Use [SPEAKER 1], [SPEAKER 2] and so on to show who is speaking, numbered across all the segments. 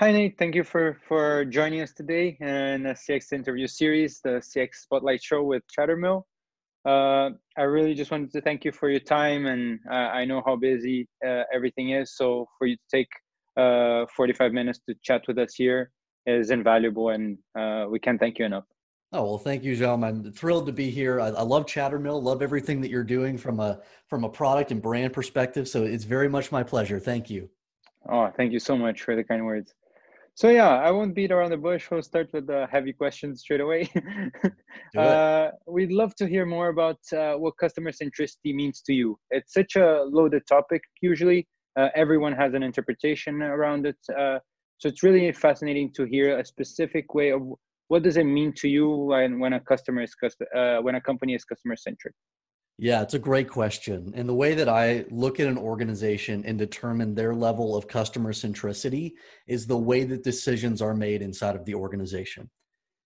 [SPEAKER 1] Hi Nate, thank you for for joining us today in the CX interview series, the CX Spotlight Show with Chattermill. Uh, I really just wanted to thank you for your time, and uh, I know how busy uh, everything is. So for you to take uh, 45 minutes to chat with us here is invaluable, and uh, we can't thank you enough.
[SPEAKER 2] Oh well, thank you, Jaume. I'm thrilled to be here. I, I love Chattermill. Love everything that you're doing from a from a product and brand perspective. So it's very much my pleasure. Thank you.
[SPEAKER 1] Oh, thank you so much for the kind words. So yeah, I won't beat around the bush. We'll start with the heavy questions straight away. uh, we'd love to hear more about uh, what customer centricity means to you. It's such a loaded topic. Usually, uh, everyone has an interpretation around it. Uh, so it's really fascinating to hear a specific way of what does it mean to you when, when a customer is uh, when a company is customer centric.
[SPEAKER 2] Yeah, it's a great question. And the way that I look at an organization and determine their level of customer centricity is the way that decisions are made inside of the organization.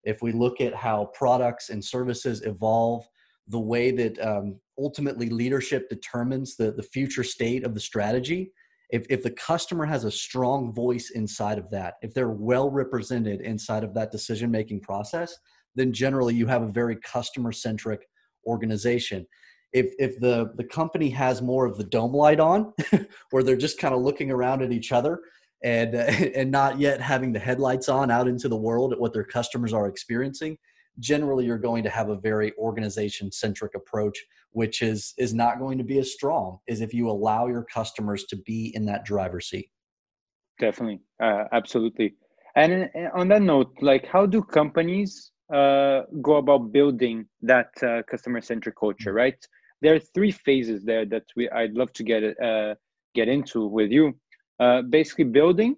[SPEAKER 2] If we look at how products and services evolve, the way that um, ultimately leadership determines the, the future state of the strategy, if, if the customer has a strong voice inside of that, if they're well represented inside of that decision making process, then generally you have a very customer centric organization if if the the company has more of the dome light on where they're just kind of looking around at each other and uh, and not yet having the headlights on out into the world at what their customers are experiencing generally you're going to have a very organization centric approach which is is not going to be as strong as if you allow your customers to be in that driver's seat.
[SPEAKER 1] Definitely. Uh, absolutely. And on that note like how do companies uh, go about building that uh, customer centric culture right there are three phases there that we I'd love to get uh, get into with you. Uh, basically, building,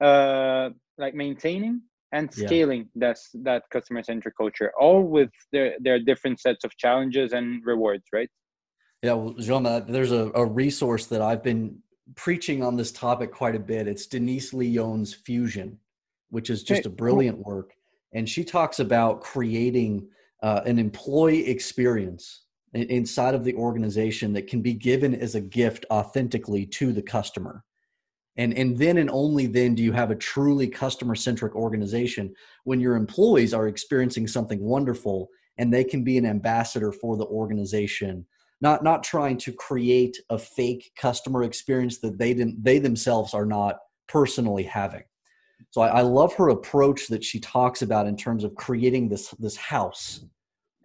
[SPEAKER 1] uh, like maintaining and scaling yeah. that that customer centric culture, all with their their different sets of challenges and rewards, right?
[SPEAKER 2] Yeah, well, Jean, there's a, a resource that I've been preaching on this topic quite a bit. It's Denise Lee Yohn's Fusion, which is just a brilliant work, and she talks about creating uh, an employee experience inside of the organization that can be given as a gift authentically to the customer. And and then and only then do you have a truly customer centric organization when your employees are experiencing something wonderful and they can be an ambassador for the organization. Not not trying to create a fake customer experience that they didn't they themselves are not personally having. So I, I love her approach that she talks about in terms of creating this this house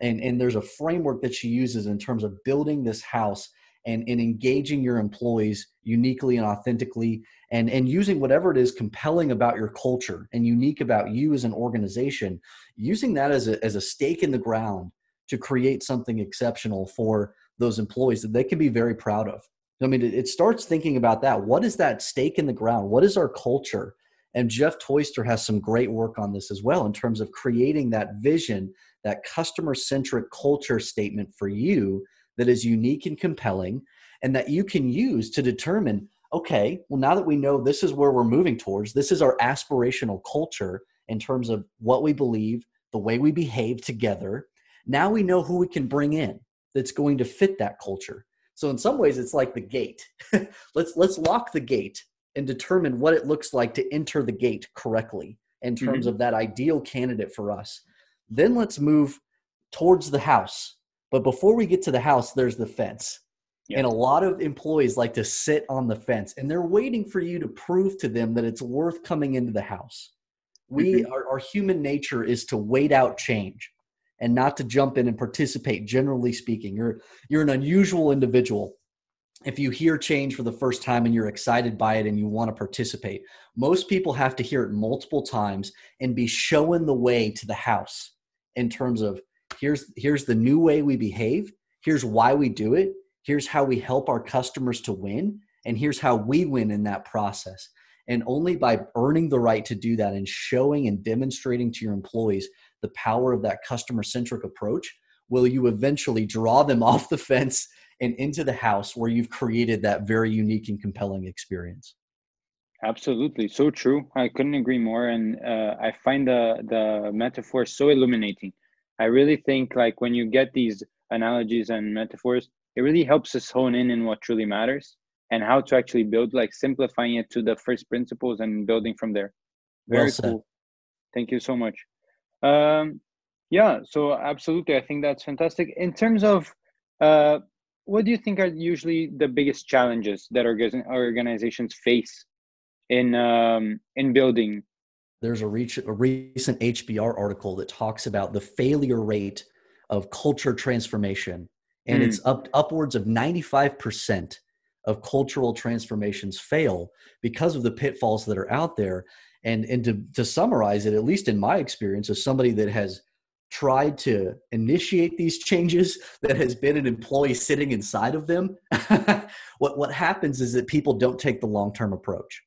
[SPEAKER 2] and and there's a framework that she uses in terms of building this house and, and engaging your employees uniquely and authentically and and using whatever it is compelling about your culture and unique about you as an organization using that as a, as a stake in the ground to create something exceptional for those employees that they can be very proud of. I mean it, it starts thinking about that. What is that stake in the ground? What is our culture? And Jeff Toister has some great work on this as well in terms of creating that vision that customer centric culture statement for you that is unique and compelling and that you can use to determine okay well now that we know this is where we're moving towards this is our aspirational culture in terms of what we believe the way we behave together now we know who we can bring in that's going to fit that culture. So in some ways it's like the gate. Let's let's lock the gate and determine what it looks like to enter the gate correctly in terms mm-hmm. of that ideal candidate for us then let's move towards the house. But before we get to the house, there's the fence. And a lot of employees like to sit on the fence and they're waiting for you to prove to them that it's worth coming into the house. We mm-hmm. our, our human nature is to wait out change and not to jump in and participate generally speaking. You're you're an unusual individual if you hear change for the first time and you're excited by it and you want to participate. Most people have to hear it multiple times and be showing the way to the house in terms of here's here's the new way we behave here's why we do it here's how we help our customers to win and here's how we win in that process. And only by earning the right to do that and showing and demonstrating to your employees the power of that customer centric approach will you eventually draw them off the fence and into the house where you've created that very unique and compelling experience
[SPEAKER 1] Absolutely, so true. I couldn't agree more, and uh, I find the the metaphor so illuminating. I really think like when you get these analogies and metaphors, it really helps us hone in in what truly matters and how to actually build, like simplifying it to the first principles and building from there. Very
[SPEAKER 2] well
[SPEAKER 1] cool. Thank you so much. Um, yeah, so absolutely, I think that's fantastic. In terms of uh, what do you think are usually the biggest challenges that organizations face in um, in building?
[SPEAKER 2] There's a, reach, a recent HBR article that talks about the failure rate of culture transformation, and mm. it's up upwards of 95 percent of cultural transformations fail because of the pitfalls that are out there. And and to to summarize it, at least in my experience, as somebody that has tried to initiate these changes that has been an employee sitting inside of them what what happens is that people don't take the long-term approach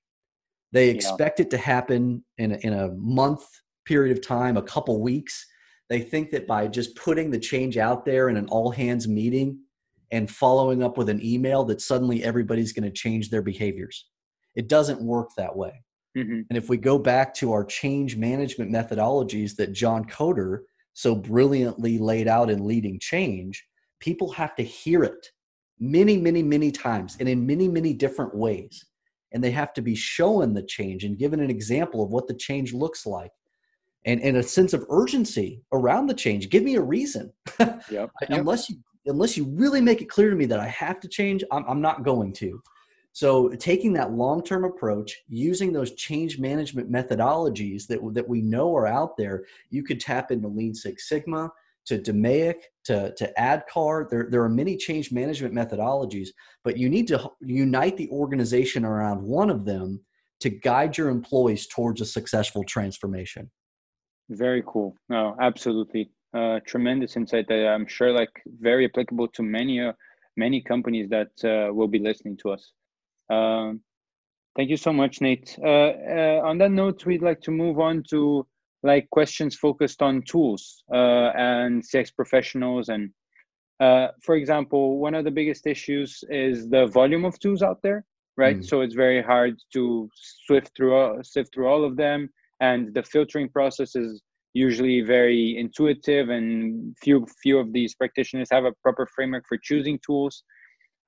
[SPEAKER 2] they expect yeah. it to happen in a, in a month period of time a couple weeks they think that by just putting the change out there in an all hands meeting and following up with an email that suddenly everybody's going to change their behaviors it doesn't work that way mm-hmm. and if we go back to our change management methodologies that john kotter so brilliantly laid out in leading change, people have to hear it many, many, many times and in many, many different ways. And they have to be shown the change and given an example of what the change looks like and, and a sense of urgency around the change. Give me a reason. Yep. unless you unless you really make it clear to me that I have to change, I'm, I'm not going to. So taking that long-term approach, using those change management methodologies that, that we know are out there, you could tap into Lean Six Sigma, to DMAIC, to, to ADKAR. There, there are many change management methodologies, but you need to unite the organization around one of them to guide your employees towards a successful transformation.
[SPEAKER 1] Very cool. No, absolutely. Uh, tremendous insight that I'm sure like very applicable to many, uh, many companies that uh, will be listening to us. Um, thank you so much, Nate. Uh, uh, on that note, we'd like to move on to like questions focused on tools uh, and CX professionals. And uh, for example, one of the biggest issues is the volume of tools out there, right? Mm. So it's very hard to sift through sift through all of them, and the filtering process is usually very intuitive, and few few of these practitioners have a proper framework for choosing tools.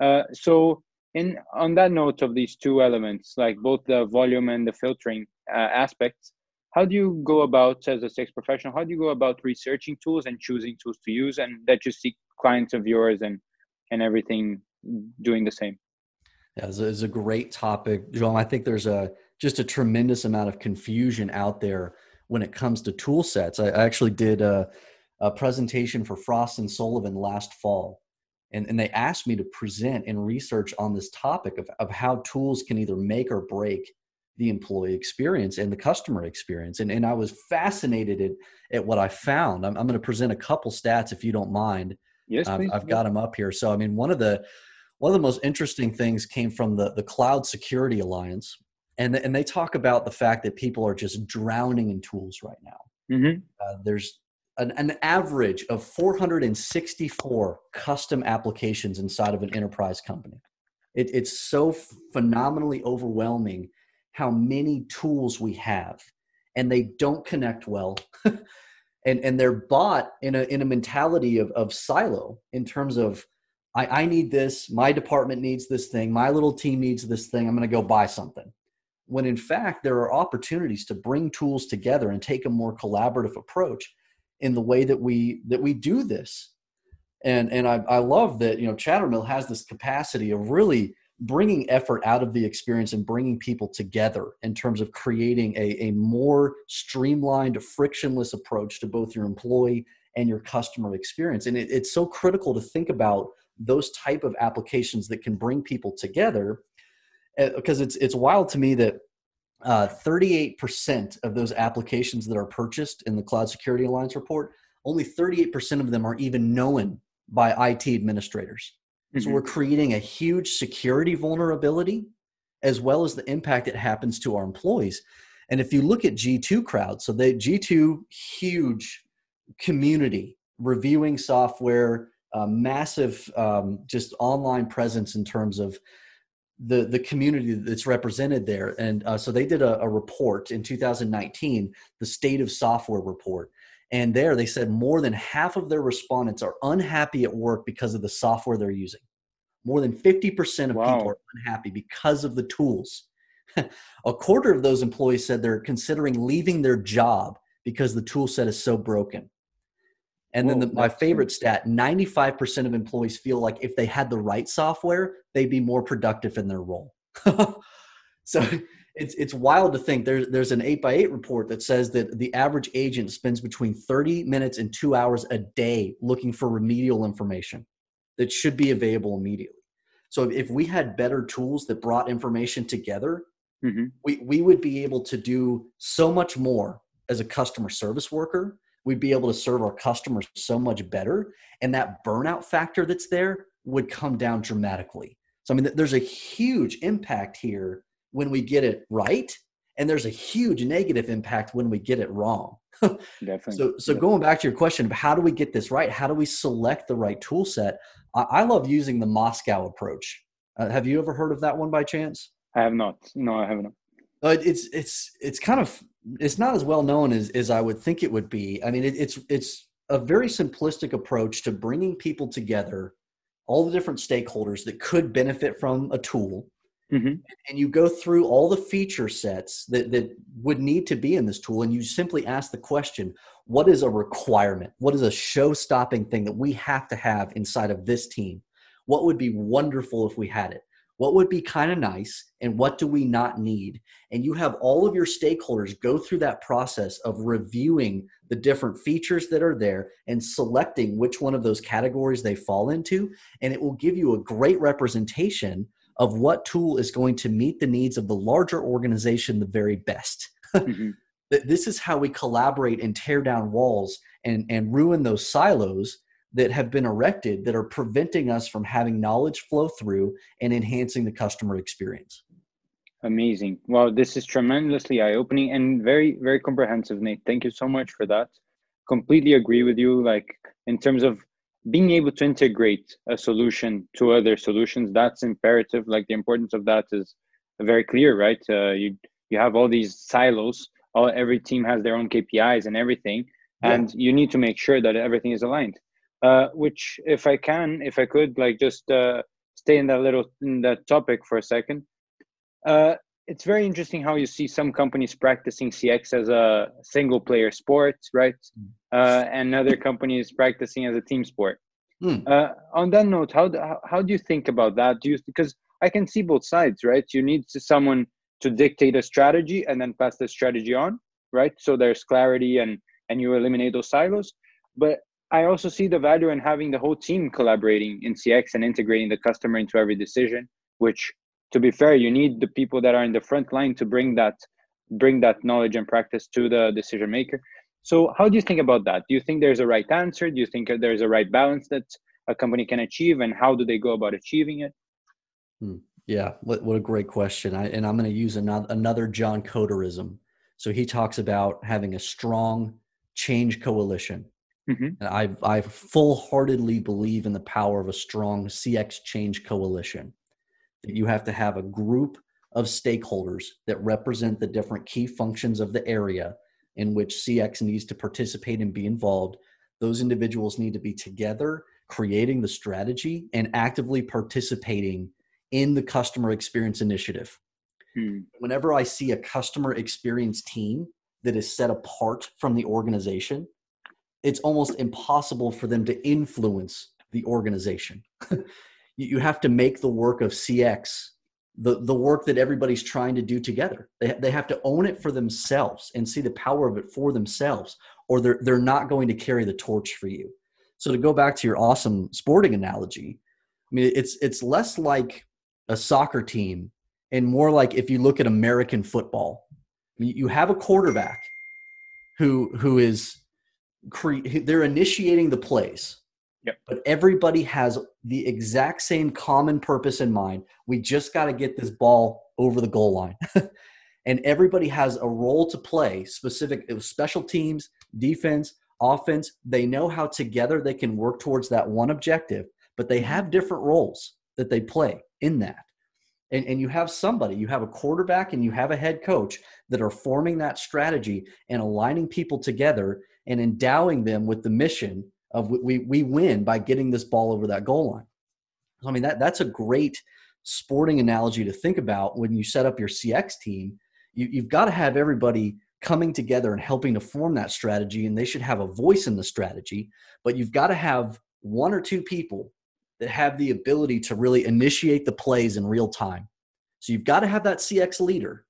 [SPEAKER 1] Uh, so in on that note of these two elements like both the volume and the filtering uh, aspects how do you go about as a CX professional how do you go about researching tools and choosing tools to use and that you see clients of yours and and everything doing the same
[SPEAKER 2] yeah it's a, it's a great topic Joel. i think there's a just a tremendous amount of confusion out there when it comes to tool sets i, I actually did a, a presentation for frost and sullivan last fall and, and they asked me to present and research on this topic of, of how tools can either make or break the employee experience and the customer experience. And, and I was fascinated at, at what I found. I'm, I'm going to present a couple stats if you don't mind.
[SPEAKER 1] Yes,
[SPEAKER 2] um, I've got them up here. So, I mean, one of the one of the most interesting things came from the, the Cloud Security Alliance. And, and they talk about the fact that people are just drowning in tools right now. Mm-hmm. Uh, there's an, an average of 464 custom applications inside of an enterprise company. It, it's so phenomenally overwhelming how many tools we have, and they don't connect well. and, and they're bought in a, in a mentality of, of silo in terms of I, I need this, my department needs this thing, my little team needs this thing, I'm going to go buy something when in fact there are opportunities to bring tools together and take a more collaborative approach in the way that we that we do this and and I, I love that you know chattermill has this capacity of really bringing effort out of the experience and bringing people together in terms of creating a, a more streamlined frictionless approach to both your employee and your customer experience and it, it's so critical to think about those type of applications that can bring people together because uh, it's it's wild to me that uh, 38% of those applications that are purchased in the Cloud Security Alliance report, only 38% of them are even known by IT administrators. Mm-hmm. So we're creating a huge security vulnerability as well as the impact it happens to our employees. And if you look at G2 crowd, so the G2 huge community reviewing software, uh, massive um, just online presence in terms of the the community that's represented there and uh, so they did a, a, report in 2019 the state of software report and there they said more than half of their respondents are unhappy at work because of the software they're using more than 50% of wow. people are unhappy because of the tools a quarter of those employees said they're considering leaving their job because the tool set is so broken. And Whoa, then the, my favorite stat 95% of employees feel like if they had the right software, they'd be more productive in their role. so it's, it's wild to think there's, there's an eight by eight report that says that the average agent spends between 30 minutes and two hours a day looking for remedial information that should be available immediately. So if we had better tools that brought information together, mm-hmm. we, we would be able to do so much more as a customer service worker we'd be able to serve our customers so much better and that burnout factor that's there would come down dramatically so i mean there's a huge impact here when we get it right and there's a huge negative impact when we get it wrong.
[SPEAKER 1] Definitely.
[SPEAKER 2] so so going back to your question of how do we get this right? How do we select the right tool set? I, I love using the MoSCoW approach. Uh, have you ever heard of that one by chance?
[SPEAKER 1] I have not. No i have not
[SPEAKER 2] uh, it's it's it's kind of it's not as well known as as I would think it would be. I mean, it, it's it's a very simplistic approach to bringing people together, all the different stakeholders that could benefit from a tool, mm-hmm. and you go through all the feature sets that that would need to be in this tool, and you simply ask the question: What is a requirement? What is a show-stopping thing that we have to have inside of this team? What would be wonderful if we had it? what would be kind of nice and what do we not need and you have all of your stakeholders go through that process of reviewing the different features that are there and selecting which one of those categories they fall into and it will give you a great representation of what tool is going to meet the needs of the larger organization the very best mm-hmm. this is how we collaborate and tear down walls and, and ruin those silos that have been erected that are preventing us from having knowledge flow through and enhancing the customer experience.
[SPEAKER 1] Amazing. Well, this is tremendously eye opening and very, very comprehensive, Nate. Thank you so much for that. Completely agree with you. Like, in terms of being able to integrate a solution to other solutions, that's imperative. Like, the importance of that is very clear, right? Uh, you, you have all these silos, all, every team has their own KPIs and everything, and yeah. you need to make sure that everything is aligned uh, which if I can, if I could, like just uh, stay in that little in that topic for a second. Uh, it's very interesting how you see some companies practicing CX as a single player sport, right? Uh, and other companies practicing as a team sport. Mm. Uh, on that note, how, how how do you think about that? Do you because I can see both sides, right? You need someone to dictate a strategy and then pass the strategy on, right? So there's clarity and and you eliminate those silos. But I also see the value in having the whole team collaborating in CX and integrating the customer into every decision. Which, to be fair, you need the people that are in the front line to bring that bring that knowledge and practice to the decision maker. So, how do you think about that? Do you think there's a right answer? Do you think there's a right balance that a company can achieve, and how do they go about achieving it?
[SPEAKER 2] Hmm. Yeah, what, what a great question. I, and I'm going to use another, another John Koterism. So he talks about having a strong change coalition. Mm-hmm. And I, I full heartedly believe in the power of a strong CX change coalition. That you have to have a group of stakeholders that represent the different key functions of the area in which CX needs to participate and be involved. Those individuals need to be together, creating the strategy and actively participating in the customer experience initiative. Hmm. Whenever I see a customer experience team that is set apart from the organization, it's almost impossible for them to influence the organization. you have to make the work of CX the, the work that everybody's trying to do together. They, they have to own it for themselves and see the power of it for themselves, or they're, they're not going to carry the torch for you. So to go back to your awesome sporting analogy, I mean, it's, it's less like a soccer team and more like if you look at American football, you have a quarterback who, who is cre- they're initiating the plays.
[SPEAKER 1] Yep.
[SPEAKER 2] But everybody has the exact same common purpose in mind. We just got to get this ball over the goal line. and everybody has a role to play, specific uh, special teams, defense, offense. They know how together they can work towards that one objective, but they mm-hmm. have different roles that they play in that. And, and you have somebody, you have a quarterback and you have a head coach that are forming that strategy and aligning people together and endowing them with the mission of we, we win by getting this ball over that goal line. So, I mean, that, that's a great sporting analogy to think about when you set up your CX team. You, you've got to have everybody coming together and helping to form that strategy, and they should have a voice in the strategy. But you've got to have one or two people that have the ability to really initiate the plays in real time. So you've got to have that CX leader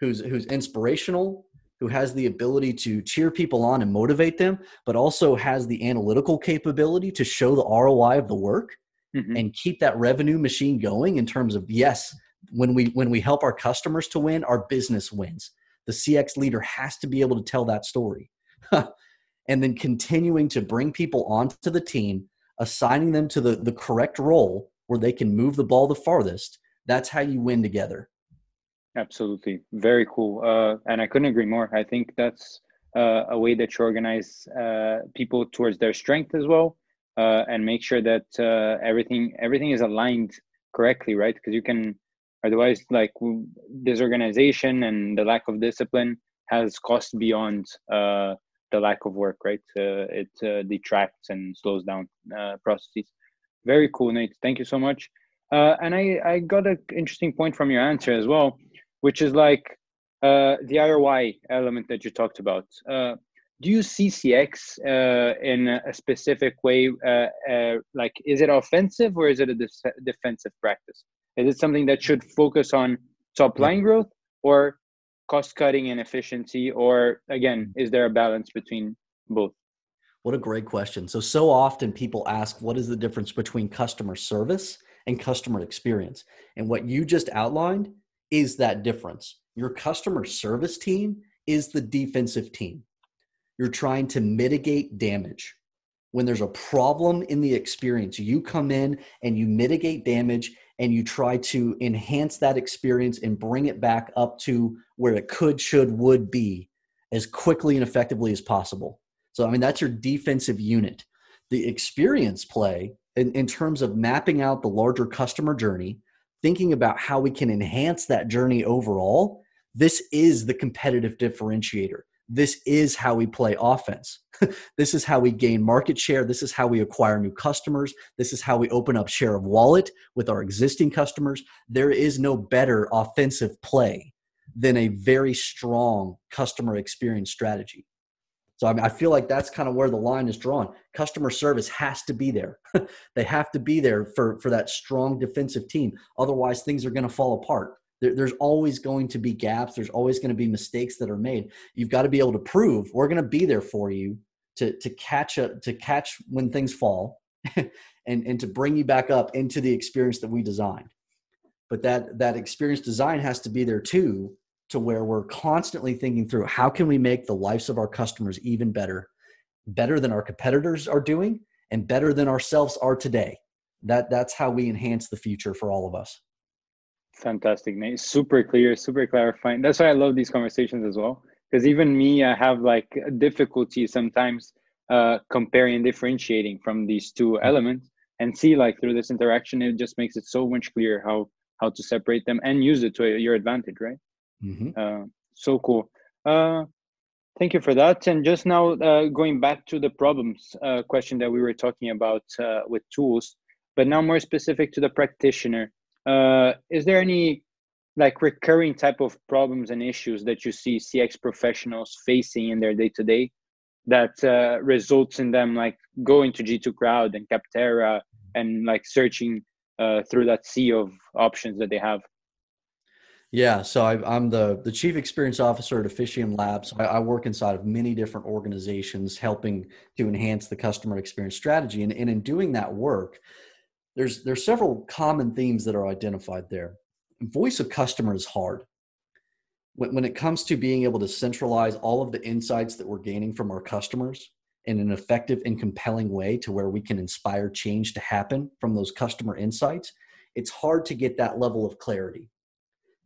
[SPEAKER 2] who's who's inspirational, who has the ability to cheer people on and motivate them, but also has the analytical capability to show the ROI of the work mm-hmm. and keep that revenue machine going in terms of yes, when we when we help our customers to win, our business wins. The CX leader has to be able to tell that story. and then continuing to bring people onto the team, assigning them to the, the correct role where they can move the ball the farthest. That's how you win together.
[SPEAKER 1] Absolutely. Very cool. Uh, and I couldn't agree more. I think that's uh, a way that you organize uh, people towards their strength as well uh, and make sure that uh, everything everything is aligned correctly, right? Because you can otherwise like disorganization and the lack of discipline has cost beyond uh, the lack of work, right? it detracts and slows down processes. Very cool, Nate. Thank you so much. and I, I got an interesting point from your answer as well which is like uh, the ROI element that you talked about. Uh, do you see CX uh, in a specific way? Uh, uh, like, is it offensive or is it a de- defensive practice? Is it something that should focus on top line growth or cost cutting and efficiency? Or again, is there a balance between both?
[SPEAKER 2] What a great question. So, so often people ask, what is the difference between customer service and customer experience? And what you just outlined is that difference. Your customer service team is the defensive team. You're trying to mitigate damage. When there's a problem in the experience, you come in and you mitigate damage and you try to enhance that experience and bring it back up to where it could, should, would be as quickly and effectively as possible. So, I mean, that's your defensive unit. The experience play in, in terms of mapping out the larger customer journey thinking about how we can enhance that journey overall, this is the competitive differentiator. This is how we play offense. this is how we gain market share. This is how we acquire new customers. This is how we open up share of wallet with our existing customers. There is no better offensive play than a very strong customer experience strategy. So I, mean, I feel like that's kind of where the line is drawn. Customer service has to be there. they have to be there for, for that strong defensive team. Otherwise, things are going to fall apart. There, there's always going to be gaps. There's always going to be mistakes that are made. You've got to be able to prove we're going to be there for you to, to catch a, to catch when things fall and, and to bring you back up into the experience that we designed. But that, that experience design has to be there too to where we're constantly thinking through how can we make the lives of our customers even better better than our competitors are doing and better than ourselves are today. That that's how we enhance the future for all of us.
[SPEAKER 1] Fantastic nate. Super clear super clarifying. That's why i love these conversations as well because even me i have like difficulty sometimes uh, comparing and differentiating from these two mm-hmm. elements and see like through this interaction it just makes it so much clearer how how to separate them and use it to your advantage right Mm-hmm. Uh, so cool. Uh, thank you for that. And just now, uh, going back to the problems uh, question that we were talking about uh, with tools, but now more specific to the practitioner. Is there any like recurring type of problems and issues that you see CX professionals facing in their day to day that results in them like going to G2 Crowd and Capterra and like searching through that sea of options that they have?
[SPEAKER 2] Yeah, so I, am the the chief experience officer at Officium Labs. I, I, work inside of many different organizations, helping to enhance the customer experience strategy. And, and in doing that work, there's there's several common themes that are identified there. Voice of customer is hard. When, when it comes to being able to centralize all of the insights that we're gaining from our customers in an effective and compelling way to where we can inspire change to happen from those customer insights, it's hard to get that level of clarity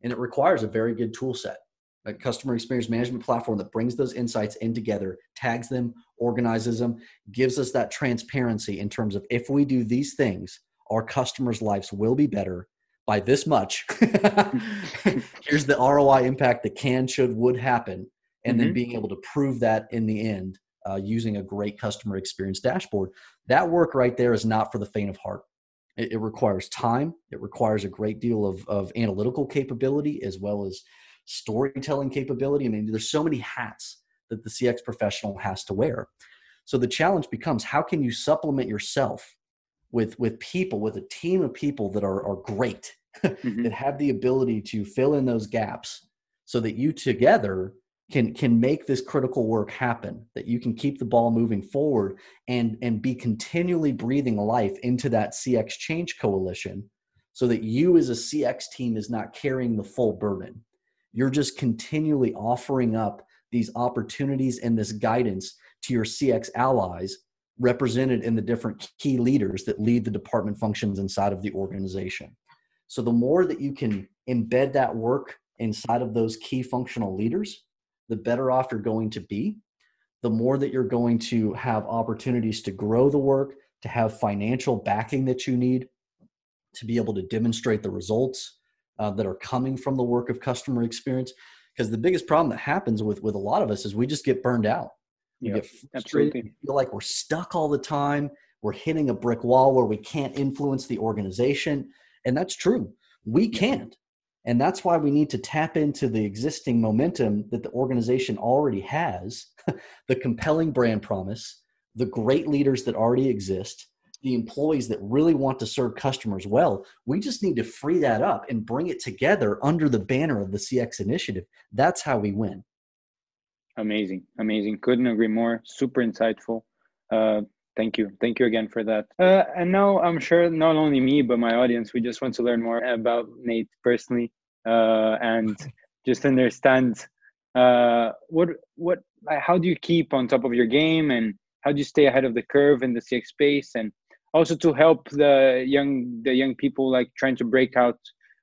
[SPEAKER 2] and it requires a very good tool set. A customer experience management platform that brings those insights in together tags them organizes them gives us that transparency in terms of if we do these things our customers lives will be better by this much. Here's the roi impact that can should would happen and mm-hmm. then being able to prove that in the end uh, using a great customer experience dashboard. That work right there is not for the faint of heart It, it, requires time. It requires a great deal of, of analytical capability as well as storytelling capability. I mean, there's so many hats that the CX professional has to wear. So the challenge becomes how can you supplement yourself with with people, with a team of people that are, are great, mm-hmm. that have the ability to fill in those gaps so that you together can can make this critical work happen that you can keep the ball moving forward and and be continually breathing life into that cx change coalition so that you as a cx team is not carrying the full burden. You're just continually offering up these opportunities and this guidance to your cx allies represented in the different key leaders that lead the department functions inside of the organization. So the more that you can embed that work inside of those key functional leaders the better off you're going to be, the more that you're going to have opportunities to grow the work, to have financial backing that you need, to be able to demonstrate the results uh, that are coming from the work of customer experience. Because the biggest problem that happens with with a lot of us is we just get burned out. We
[SPEAKER 1] get absolutely. We
[SPEAKER 2] feel like we're stuck all the time. We're hitting a brick wall where we can't influence the organization, and that's true. We can't. And that's why we need to tap into the existing momentum that the organization already has, the compelling brand promise, the great leaders that already exist, the employees that really want to serve customers well. We just need to free that up and bring it together under the banner of the CX initiative. That's how we win.
[SPEAKER 1] Amazing. Amazing. Couldn't agree more. Super insightful. Uh, Thank you. Thank you again for that. Uh, and now I'm sure not only me, but my audience, we just want to learn more about Nate personally uh, and just understand uh, what, what, how do you keep on top of your game and how do you stay ahead of the curve in the CX space and also to help the young, the young people like trying to break out,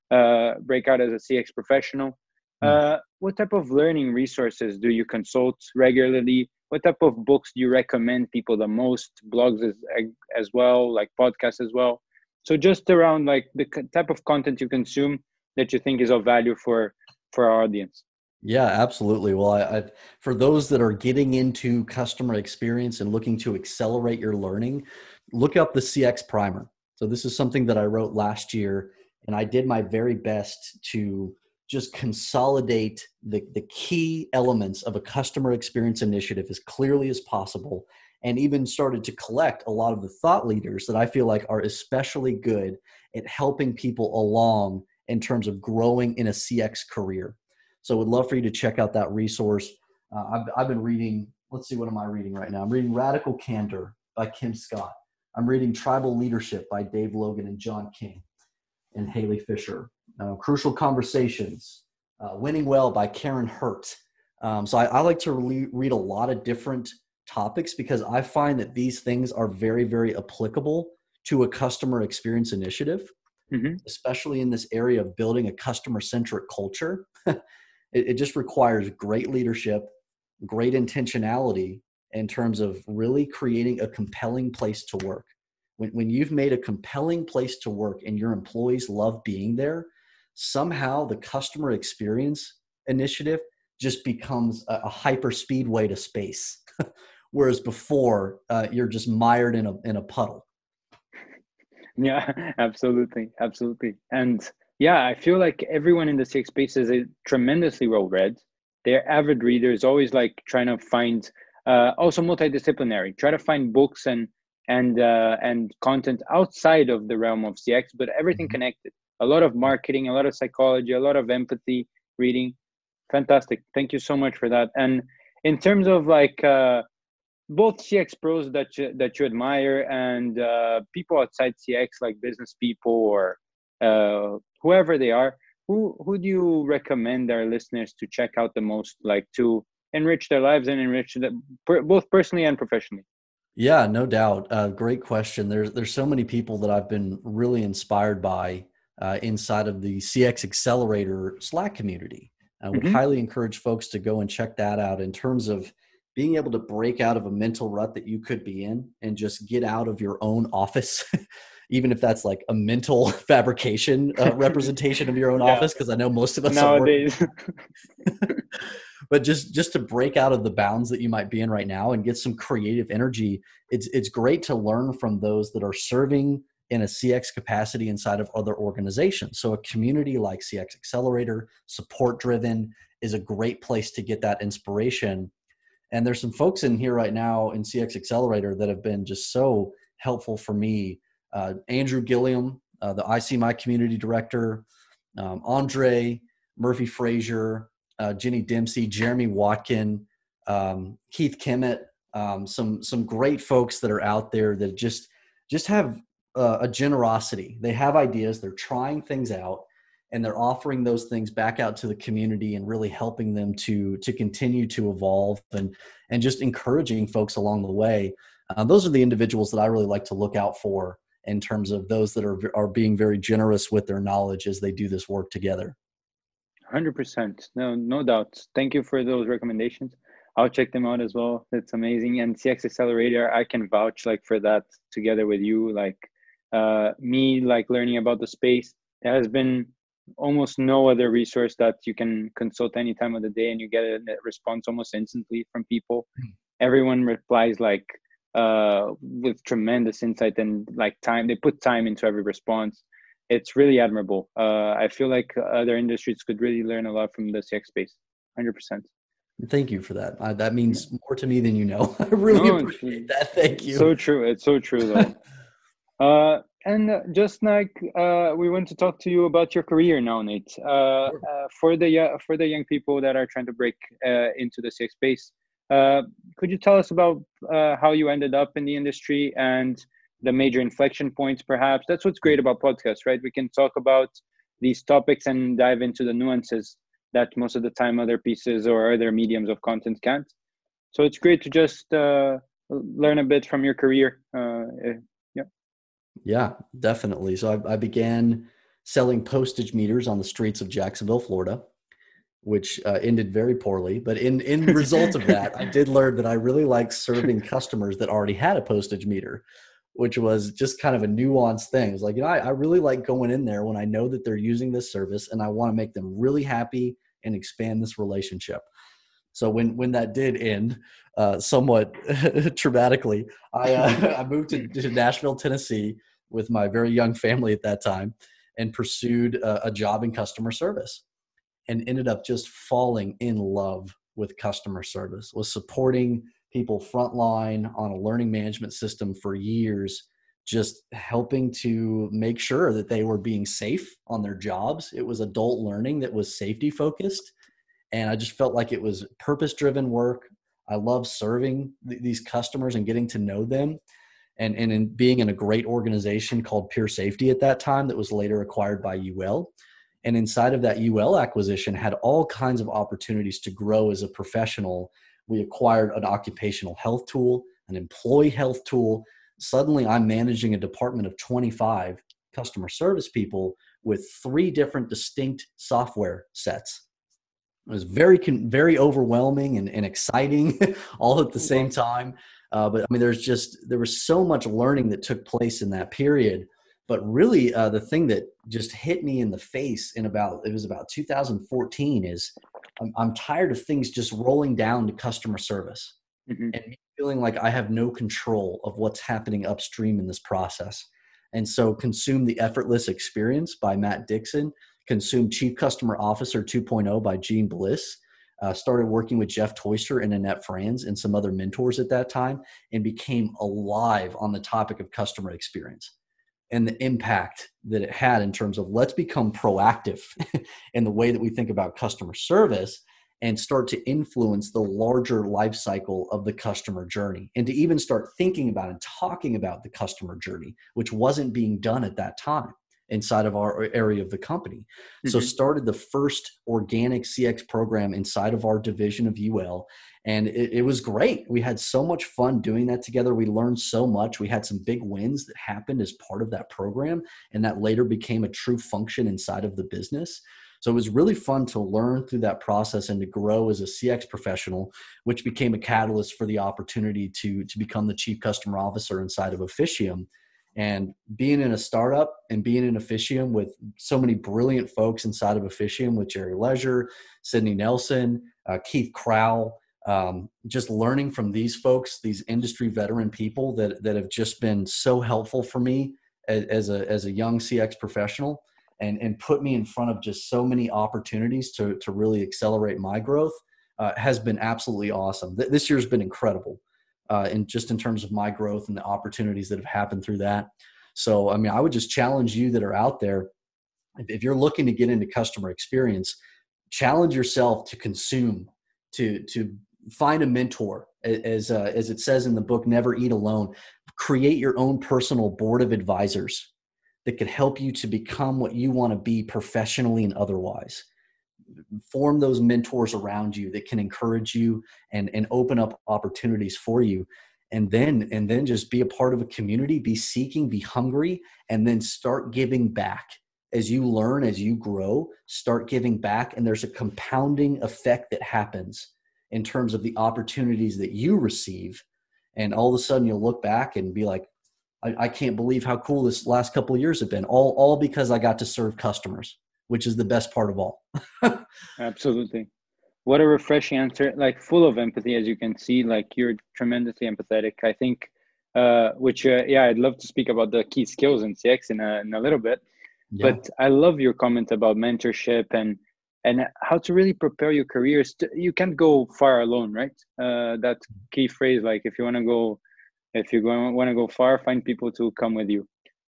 [SPEAKER 1] uh, break out as a CX professional. Hmm. Uh, what type of learning resources do you consult regularly? What type of books do you recommend people the most? Blogs as, as well like podcasts as well. So just around like the type of content you consume that you think is of value for for our audience.
[SPEAKER 2] Yeah absolutely. Well I, I for those that are getting into customer experience and looking to accelerate your learning look up the cx primer. So this is something that i wrote last year and i did my very best to just consolidate the, the key elements of a customer experience initiative as clearly as possible and even started to collect a lot of the thought leaders that I feel like are especially good at helping people along in terms of growing in a CX career. So, would love for you to check out that resource. Uh, I've, I've been reading, let's see, what am I reading right now? I'm reading Radical Candor by Kim Scott. I'm reading Tribal Leadership by Dave Logan and John King and Haley Fischer uh, Crucial Conversations, uh, Winning Well by Karin Hurt. Um, so I, I like to re- read a lot of different topics because I find that these things are very, very applicable to a customer experience initiative, mm-hmm. especially in this area of building a customer centric culture. it, it just requires great leadership, great intentionality in terms of really creating a compelling place to work. When, when you've made a compelling place to work and your employees love being there, somehow the customer experience initiative just becomes a, a hyper speedway to space. Whereas before uh, you're just mired in a in a puddle.
[SPEAKER 1] Yeah absolutely absolutely. And yeah i feel like everyone in the CX space is tremendously well read they're avid readers always like trying to find uh, also multidisciplinary try to find books and and uh, and content outside of the realm of cx but everything mm-hmm. connected a lot of marketing, a lot of psychology, a lot of empathy reading. Fantastic. Thank you so much for that. And in terms of like uh, both CX pros that you, that you admire and uh, people outside CX, like business people or uh, whoever they are, who who do you recommend our listeners to check out the most, like to enrich their lives and enrich them both personally and professionally?
[SPEAKER 2] Yeah, no doubt. Uh, great question. There's there's so many people that I've been really inspired by uh, inside of the CX Accelerator Slack community. I would mm-hmm. highly encourage folks to go and check that out in terms of being able to break out of a mental rut that you could be in and just get out of your own office. even if that's like a mental fabrication uh, representation of your own yeah. office because i know most of us
[SPEAKER 1] nowadays
[SPEAKER 2] but just just to break out of the bounds that you might be in right now and get some creative energy it's it's great to learn from those that are serving in a CX capacity inside of other organizations. So a community like CX Accelerator, support driven, is a great place to get that inspiration. And there's some folks in here right now in CX Accelerator that have been just so helpful for me. Uh, Andrew Gilliam, uh, the IC My Community Director, um, Andre, Murphy Frazier, uh, Jenny Dempsey, Jeremy Watkin, um, Keith Kimmett, um, some some great folks that are out there that just just have uh, a generosity. They have ideas. They're trying things out, and they're offering those things back out to the community and really helping them to to continue to evolve and and just encouraging folks along the way. Uh, those are the individuals that I really like to look out for in terms of those that are are being very generous with their knowledge as they do this work together.
[SPEAKER 1] Hundred percent, no, no doubt. Thank you for those recommendations. I'll check them out as well. It's amazing. And CX Accelerator, I can vouch like for that together with you. Like uh, me, like learning about the space. There has been almost no other resource that you can consult any time of the day and you get a response almost instantly from people. Hmm. Everyone replies like uh, with tremendous insight and like time. They put time into every response. It's really admirable. Uh, I feel like other industries could really learn a lot from the CX space. Hundred percent.
[SPEAKER 2] Thank you for that. Uh, that means more to me than you know. I really no, appreciate that. Thank you.
[SPEAKER 1] So true. It's so true, though. uh, and just like uh, we want to talk to you about your career now, Nate. Uh. Uh, for the for the young people that are trying to break uh, into the CX space, could you tell us about how you ended up in the industry and the major inflection points? Perhaps that's what's great about podcasts, right? We can talk about these topics and dive into the nuances that most of the time other pieces or other mediums of content can't. So it's great to just uh, learn a bit from your career. Yeah.
[SPEAKER 2] Definitely. So I, I, began selling postage meters on the streets of Jacksonville, Florida, which uh, ended very poorly. But in in result of that, I did learn that I really like serving customers that already had a postage meter which was just kind of a nuanced thing. It's like, you know, I, I, really like going in there when I know that they're using this service and I want to make them really happy and expand this relationship. So when when that did end, uh, somewhat traumatically, I uh, I moved to, to, Nashville, Tennessee, with my very young family at that time, and pursued a, a job in customer service, and ended up just falling in love with customer service. Was supporting people frontline on a learning management system for years just helping to make sure that they were being safe on their jobs. It was adult learning that was safety focused. And I just felt like it was purpose driven work. I love serving th- these customers and getting to know them. And, and in being in a great organization called PureSafety at that time, that was later acquired by UL. And inside of that UL acquisition, had all kinds of opportunities to grow as a professional. We acquired an occupational health tool, an employee health tool, suddenly I'm managing a department of 25 customer service people with three different distinct software sets. It was very, very overwhelming and, and exciting all at the same time. Uh, but I mean, there's just, there was so much learning that took place in that period. But really, uh, the thing that just hit me in the face in about, it was about 2014 is I'm, I'm tired of things just rolling down to customer service mm-hmm. and feeling like I have no control of what's happening upstream in this process. And so, Consume the Effortless Experience by Matt Dixon, Consume Chief Customer Officer 2.0 by Jeanne Bliss. Uh, started working with Jeff Toister and Annette Franz and some other mentors at that time and became alive on the topic of customer experience and the impact that it had in terms of let's become proactive in the way that we think about customer service and start to influence the larger life cycle of the customer journey and to even start thinking about and talking about the customer journey which wasn't being done at that time inside of our area of the company. Mm-hmm. so started the first organic cx program inside of our division of ul and it, it, was great. We had so much fun doing that together. We learned so much. We had some big wins that happened as part of that program and that later became a true function inside of the business. So it was really fun to learn through that process and to grow as a CX professional, which became a catalyst for the opportunity to, to become the chief customer officer inside of Officium. And being in a startup and being in Officium with so many brilliant folks inside of Officium with Jerry Leisure, Sydney Nelson, uh, Keith Crowell, um, just learning from these folks, these industry veteran people that, that have just been so helpful for me as, as a as a young CX professional and and put me in front of just so many opportunities to to really accelerate my growth uh, has been absolutely awesome. Th- this year's been incredible, uh, in just in terms of my growth and the opportunities that have happened through that. So, I mean, I would just challenge you that are out there. If, if you're looking to get into customer experience, challenge yourself to consume, to to find a mentor, as uh, as it says in the book, "Never Eat Alone." Create your own personal board of advisors that could help you to become what you want to be professionally and otherwise form those mentors around you that can encourage you and and open up opportunities for you. And then and then just be a part of a community be seeking be hungry and then start giving back. As you learn as you grow start giving back and there's a compounding effect that happens in terms of the opportunities that you receive. And all of a sudden you'll look back and be like I, I can't believe how cool this last couple years have been all all because i got to serve customers which is the best part of all.
[SPEAKER 1] Absolutely. What a refreshing answer, like full of empathy, as you can see. Like you're tremendously empathetic. I think, uh, which, uh, yeah, I'd love to speak about the key skills in CX in a, in a little bit. Yeah. But I love your comment about mentorship and and how to really prepare your careers. To, you can't go far alone, right? Uh, that key phrase, like if you want to go, if you want to go far, find people to come with you,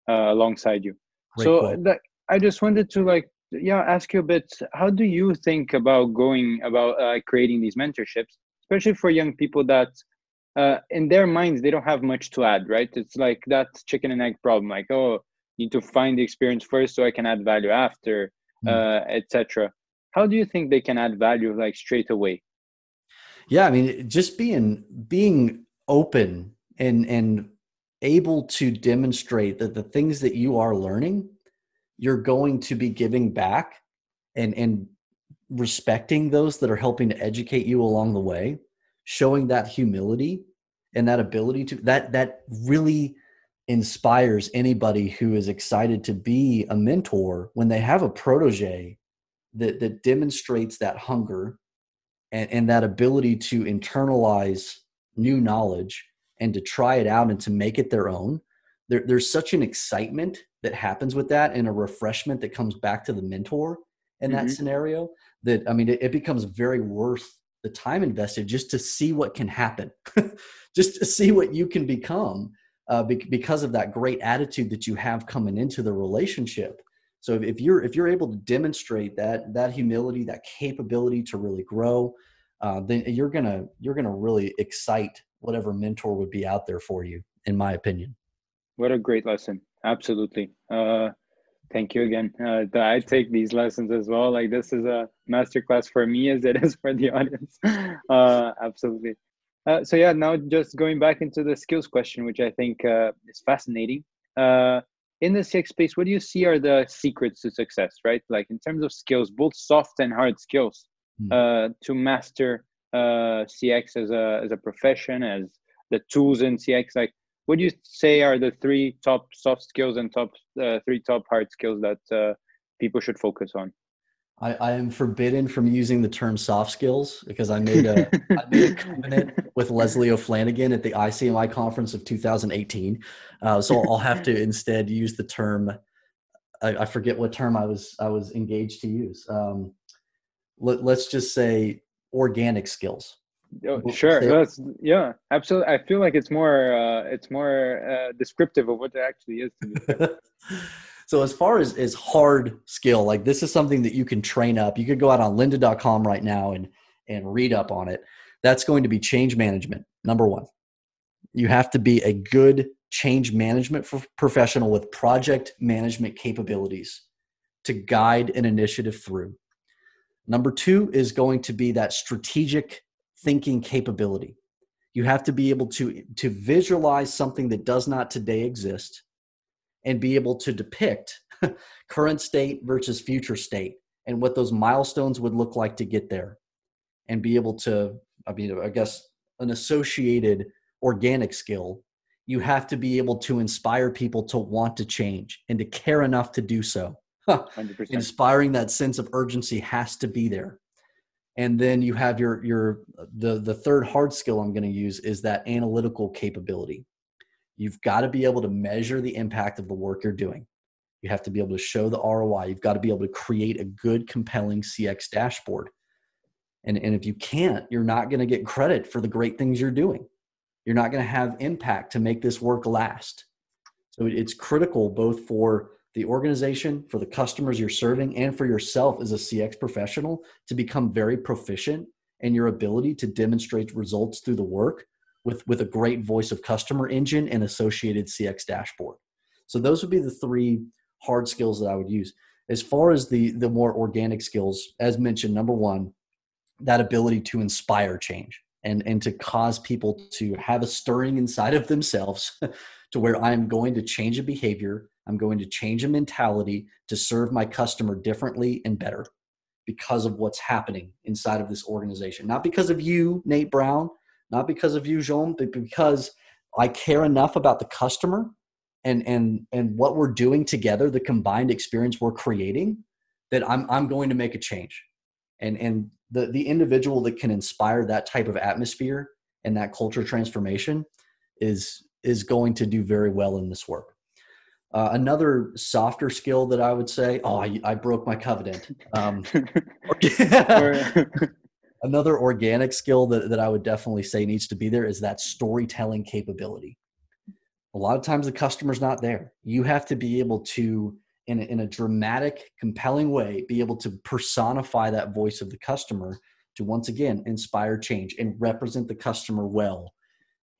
[SPEAKER 1] uh, alongside you. Great so that, I just wanted to like yeah ask you a bit how do you think about going about uh, creating these mentorships especially for young people that uh, in their minds they don't have much to add right? It's like that chicken and egg problem like oh need to find the experience first so i can add value after mm. uh, etc how do you think they can add value like straight away?
[SPEAKER 2] Yeah i mean just being being open and and able to demonstrate that the things that you are learning you're going to be giving back and and respecting those that are helping to educate you along the way showing that humility and that ability to that that really inspires anybody who is excited to be a mentor when they have a protege that that demonstrates that hunger and, and that ability to internalize new knowledge and to try it out and to make it their own there, there's such an excitement that happens with that and a refreshment that comes back to the mentor in that mm-hmm. scenario that i mean it, it, becomes very worth the time invested just to see what can happen just to see what you can become uh, be- because of that great attitude that you have coming into the relationship so if, if you're if you're able to demonstrate that that humility that capability to really grow uh, then you're gonna you're gonna really excite whatever mentor would be out there for you in my opinion
[SPEAKER 1] what a great lesson. Absolutely. Uh, thank you again. Uh, i take these lessons as well. Like this is a masterclass for me as it is for the audience. Uh, absolutely. Uh, so yeah now just going back into the skills question which i think uh, is fascinating. Uh, in the cx space what do you see are the secrets to success right? Like in terms of skills both soft and hard skills mm. to master cx as a as a profession as the tools in cx like what do you say are the three top soft skills and top uh, three top hard skills that uh, people should focus on?
[SPEAKER 2] I, I, am forbidden from using the term soft skills because I made a, I made a covenant with Leslie O'Flahavan at the ICMI conference of 2018. Uh, so I'll have to instead use the term. I, I, forget what term I was I was engaged to use. Um, let, let's just say organic skills.
[SPEAKER 1] Oh, sure. That's, yeah, absolutely. I feel like it's more uh, it's more uh, descriptive of what it actually is.
[SPEAKER 2] so as far as as hard skill, like this is something that you can train up. You could go out on lynda.com right now and and read up on it. That's going to be change management. Number one, you have to be a good change management professional with project management capabilities to guide an initiative through. Number two is going to be that strategic thinking capability. You have to be able to, to visualize something that does not today exist and be able to depict current state versus future state and what those milestones would look like to get there and be able to i mean i guess an associated organic skill. You have to be able to inspire people to want to change and to care enough to do so. Inspiring that sense of urgency has to be there and then you have your your the the third hard skill i'm going to use is that analytical capability You've got to be able to measure the impact of the work you're doing. You have to be able to show the ROI. You've got to be able to create a good, compelling CX dashboard. And, and if you can't, you're not going to get credit for the great things you're doing. You're not going to have impact to make this work last. So it's critical both for the organization, for the customers you're serving, and for yourself as a CX professional to become very proficient in your ability to demonstrate results through the work with, with a great voice of customer engine and associated CX dashboard. So those would be the three hard skills that I would use. As far as the the more organic skills, as mentioned, number one, that ability to inspire change and and to cause people to have a stirring inside of themselves to where I'm going to change a behavior, I'm going to change a mentality to serve my customer differently and better because of what's happening inside of this organization. Not because of you, Nate Brown, not because of you, Jean, but because I care enough about the customer and and and what we're doing together, the combined experience we're creating, that I'm I'm going to make a change. And and the the individual that can inspire that type of atmosphere and that culture transformation is is going to do very well in this work. Uh, another softer skill that I would say, oh, I, I broke my covenant. Um, another organic skill that, that I would definitely say needs to be there is that storytelling capability. A lot of times the customer's not there. You have to be able to, in a, in a dramatic, compelling way, be able to personify that voice of the customer to once again inspire change and represent the customer well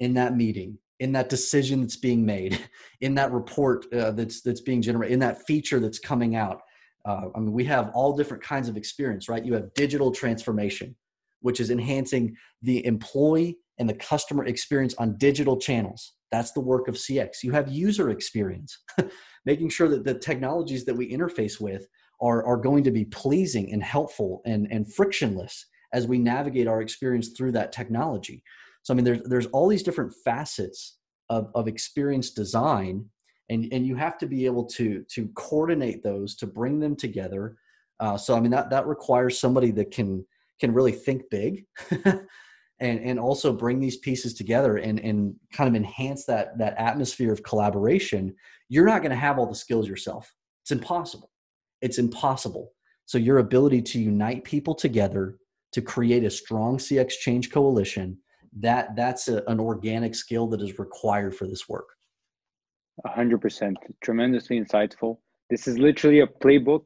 [SPEAKER 2] in that meeting in that decision that's being made, in that report uh, that's that's being generated, in that feature that's coming out. Uh, I mean, we have all different kinds of experience, right? You have digital transformation, which is enhancing the employee and the customer experience on digital channels. That's the work of CX. You have user experience, making sure that the technologies that we interface with are, are going to be pleasing and helpful and, and frictionless as we navigate our experience through that technology. So I mean, there's there's all these different facets of, of experience design, and and you have to be able to to coordinate those to bring them together. Uh, so I mean that that requires somebody that can can really think big. and, and also bring these pieces together and, and kind of enhance that, that atmosphere of collaboration, you're not going to have all the skills yourself. It's impossible. It's impossible. So, your ability to unite people together to create a strong CX change coalition that that's a, an organic skill that is required for this work.
[SPEAKER 1] A hundred percent, tremendously insightful. This is literally a playbook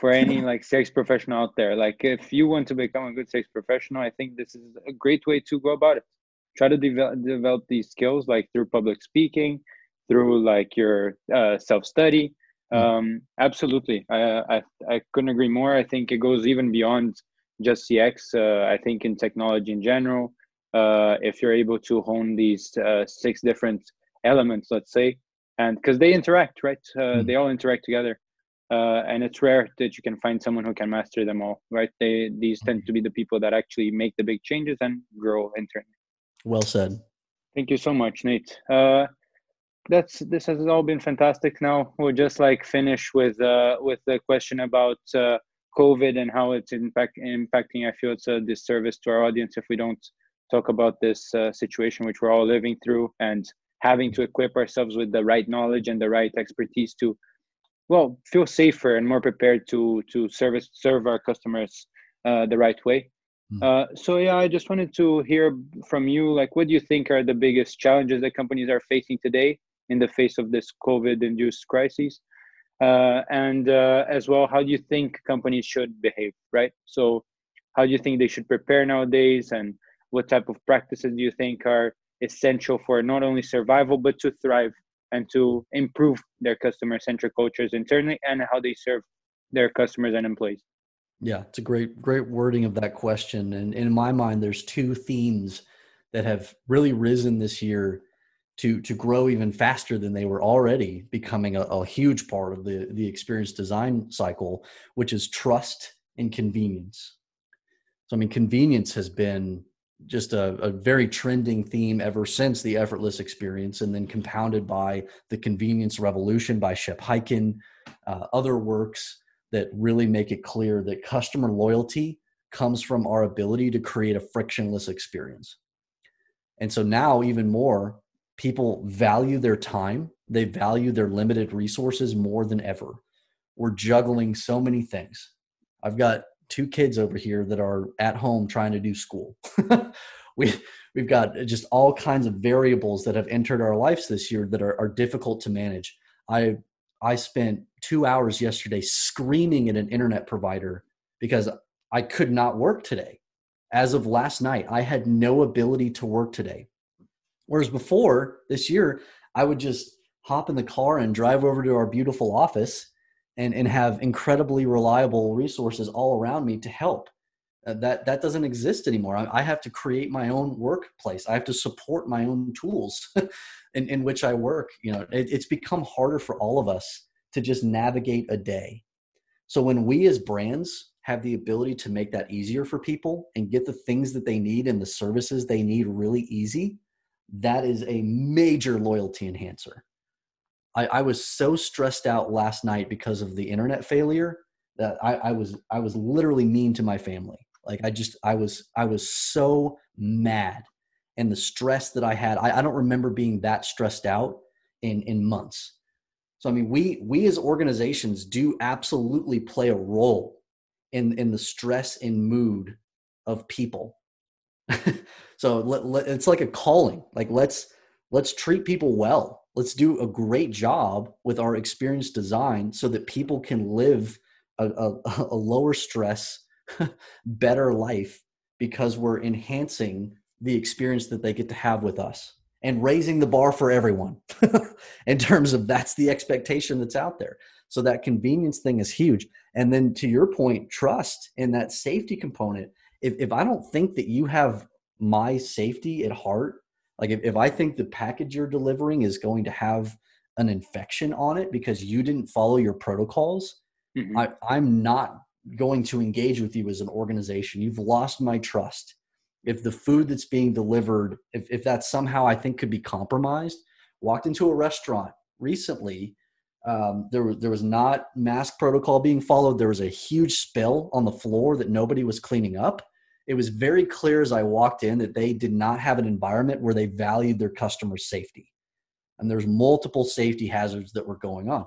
[SPEAKER 1] for any like CX professional out there. Like if you want to become a good CX professional, I think this is a great way to go about it. Try to develop develop these skills like through public speaking, through like your uh, self study. Hmm. Um, absolutely, I, I I couldn't agree more. I think it goes even beyond just CX. Uh, I think in technology in general, uh, if you're able to hone these uh, six different elements, let's say, and because they interact, right? Uh, mm. They all interact together, uh, and it's rare that you can find someone who can master them all, right? They these tend to be the people that actually make the big changes and grow internally.
[SPEAKER 2] Well said.
[SPEAKER 1] Thank you so much, Nate. Uh, that's this has all been fantastic. Now we'll just like finish with uh, with the question about COVID and how it's impact impacting. I feel it's a disservice to our audience if we don't talk about this uh, situation which we're all living through and having to equip ourselves with the right knowledge and the right expertise to well feel safer and more prepared to to service serve our customers uh, the right way. Mm. uh, so yeah i just wanted to hear from you like what do you think are the biggest challenges that companies are facing today in the face of this covid induced crisis? Uh, and uh, as well how do you think companies should behave right? So how do you think they should prepare nowadays and what type of practices do you think are essential for not only survival but to thrive and to improve their customer centric cultures internally and how they serve their customers and employees?
[SPEAKER 2] Yeah it's a great great wording of that question. And in my mind there's two themes that have really risen this year to to grow even faster than they were already becoming a, a huge part of the the experience design cycle which is trust and convenience. So i mean convenience has been just a, a, very trending theme ever since the effortless experience, and then compounded by the convenience revolution by Shep Hyken, uh, other works that really make it clear that customer loyalty comes from our ability to create a frictionless experience. And so now, even more, people value their time, they value their limited resources more than ever. We're juggling so many things. I've got two kids over here that are at home trying to do school. we we've got uh, just all kinds of variables that have entered our lives this year that are, are difficult to manage. I I spent two hours yesterday screaming at an internet provider because I could not work today. As of last night, I had no ability to work today. Whereas before this year, I would just hop in the car and drive over to our beautiful office and, and have incredibly reliable resources all around me to help. Uh, that that doesn't exist anymore. I, I, have to create my own workplace. I have to support my own tools in, in which I work. You know, it, it's become harder for all of us to just navigate a day. So when we as brands have the ability to make that easier for people and get the things that they need and the services they need really easy, that is a major loyalty enhancer. I, I was so stressed out last night because of the internet failure that I, I was I was literally mean to my family. Like I just I was I was so mad and the stress that I had. I, I don't remember being that stressed out in in months. So I mean we we as organizations do absolutely play a role in in the stress and mood of people. so let, let, it's like a calling. Like let's let's treat people well. Let's do a great job with our experience design so that people can live a, a, a lower stress, better life because we're enhancing the experience that they get to have with us and raising the bar for everyone in terms of that's the expectation that's out there. So that convenience thing is huge. And then to your point, trust in that safety component. If, if I don't think that you have my safety at heart, like if, if I think the package you're delivering is going to have an infection on it because you didn't follow your protocols, mm-hmm. I, I'm not going to engage with you as an organization. You've lost my trust. If the food that's being delivered, if, if that somehow I think could be compromised, walked into a restaurant recently, um, there there was not mask protocol being followed. There was a huge spill on the floor that nobody was cleaning up it was very clear as I walked in that they did not have an environment where they valued their customer safety. And there's multiple safety hazards that were going on.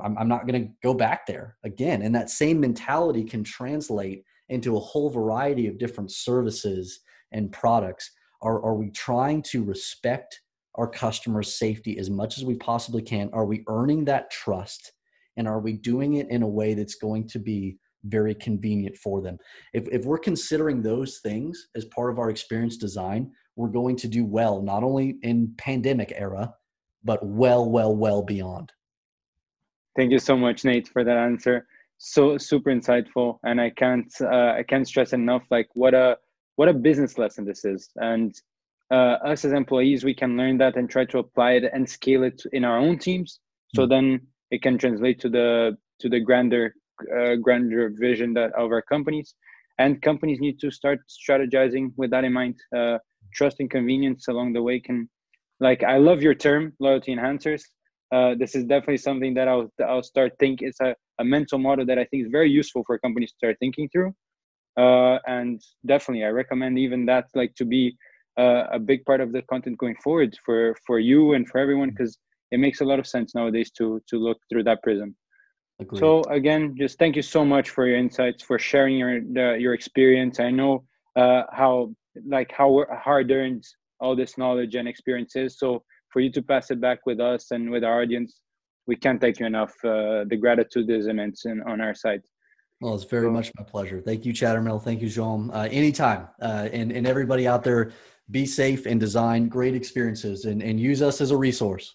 [SPEAKER 2] I'm, I'm not going to go back there again. And that same mentality can translate into a whole variety of different services and products. Are, are we trying to respect our customers' safety as much as we possibly can? Are we earning that trust? And are we doing it in a way that's going to be very convenient for them. If, if we're considering those things as part of our experience design, we're going to do well, not only in pandemic era, but well, well, well beyond.
[SPEAKER 1] Thank you so much, Nate, for that answer. So super insightful, and I can't uh, I can't stress enough like what a what a business lesson this is. And uh, us as employees, we can learn that and try to apply it and scale it in our own teams. So mm-hmm. then it can translate to the to the grander uh, grander vision that of our companies. And companies need to start strategizing with that in mind. Uh, trust and convenience along the way can like i love your term loyalty enhancers. Uh, this is definitely something that i'll i'll start think it's a, a mental model that i think is very useful for companies to start thinking through. Uh, and definitely i recommend even that like to be uh, a big part of the content going forward for for you and for everyone because it makes a lot of sense nowadays to to look through that prism Agreed. So again, just thank you so much for your insights, for sharing your the, your experience. I know uh, how like how hard earned all this knowledge and experience is. So for you to pass it back with us and with our audience, we can't thank you enough. Uh, the gratitude is immense in, on our side.
[SPEAKER 2] Well, it's very much my pleasure. Thank you, Chattermill. Thank you, Jean. Uh, anytime. Uh, and, and everybody out there, be safe and design great experiences and, and use us as a resource.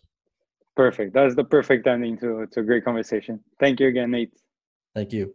[SPEAKER 1] Perfect. That's the perfect ending to, to a great conversation. Thank you again, Nate.
[SPEAKER 2] Thank you.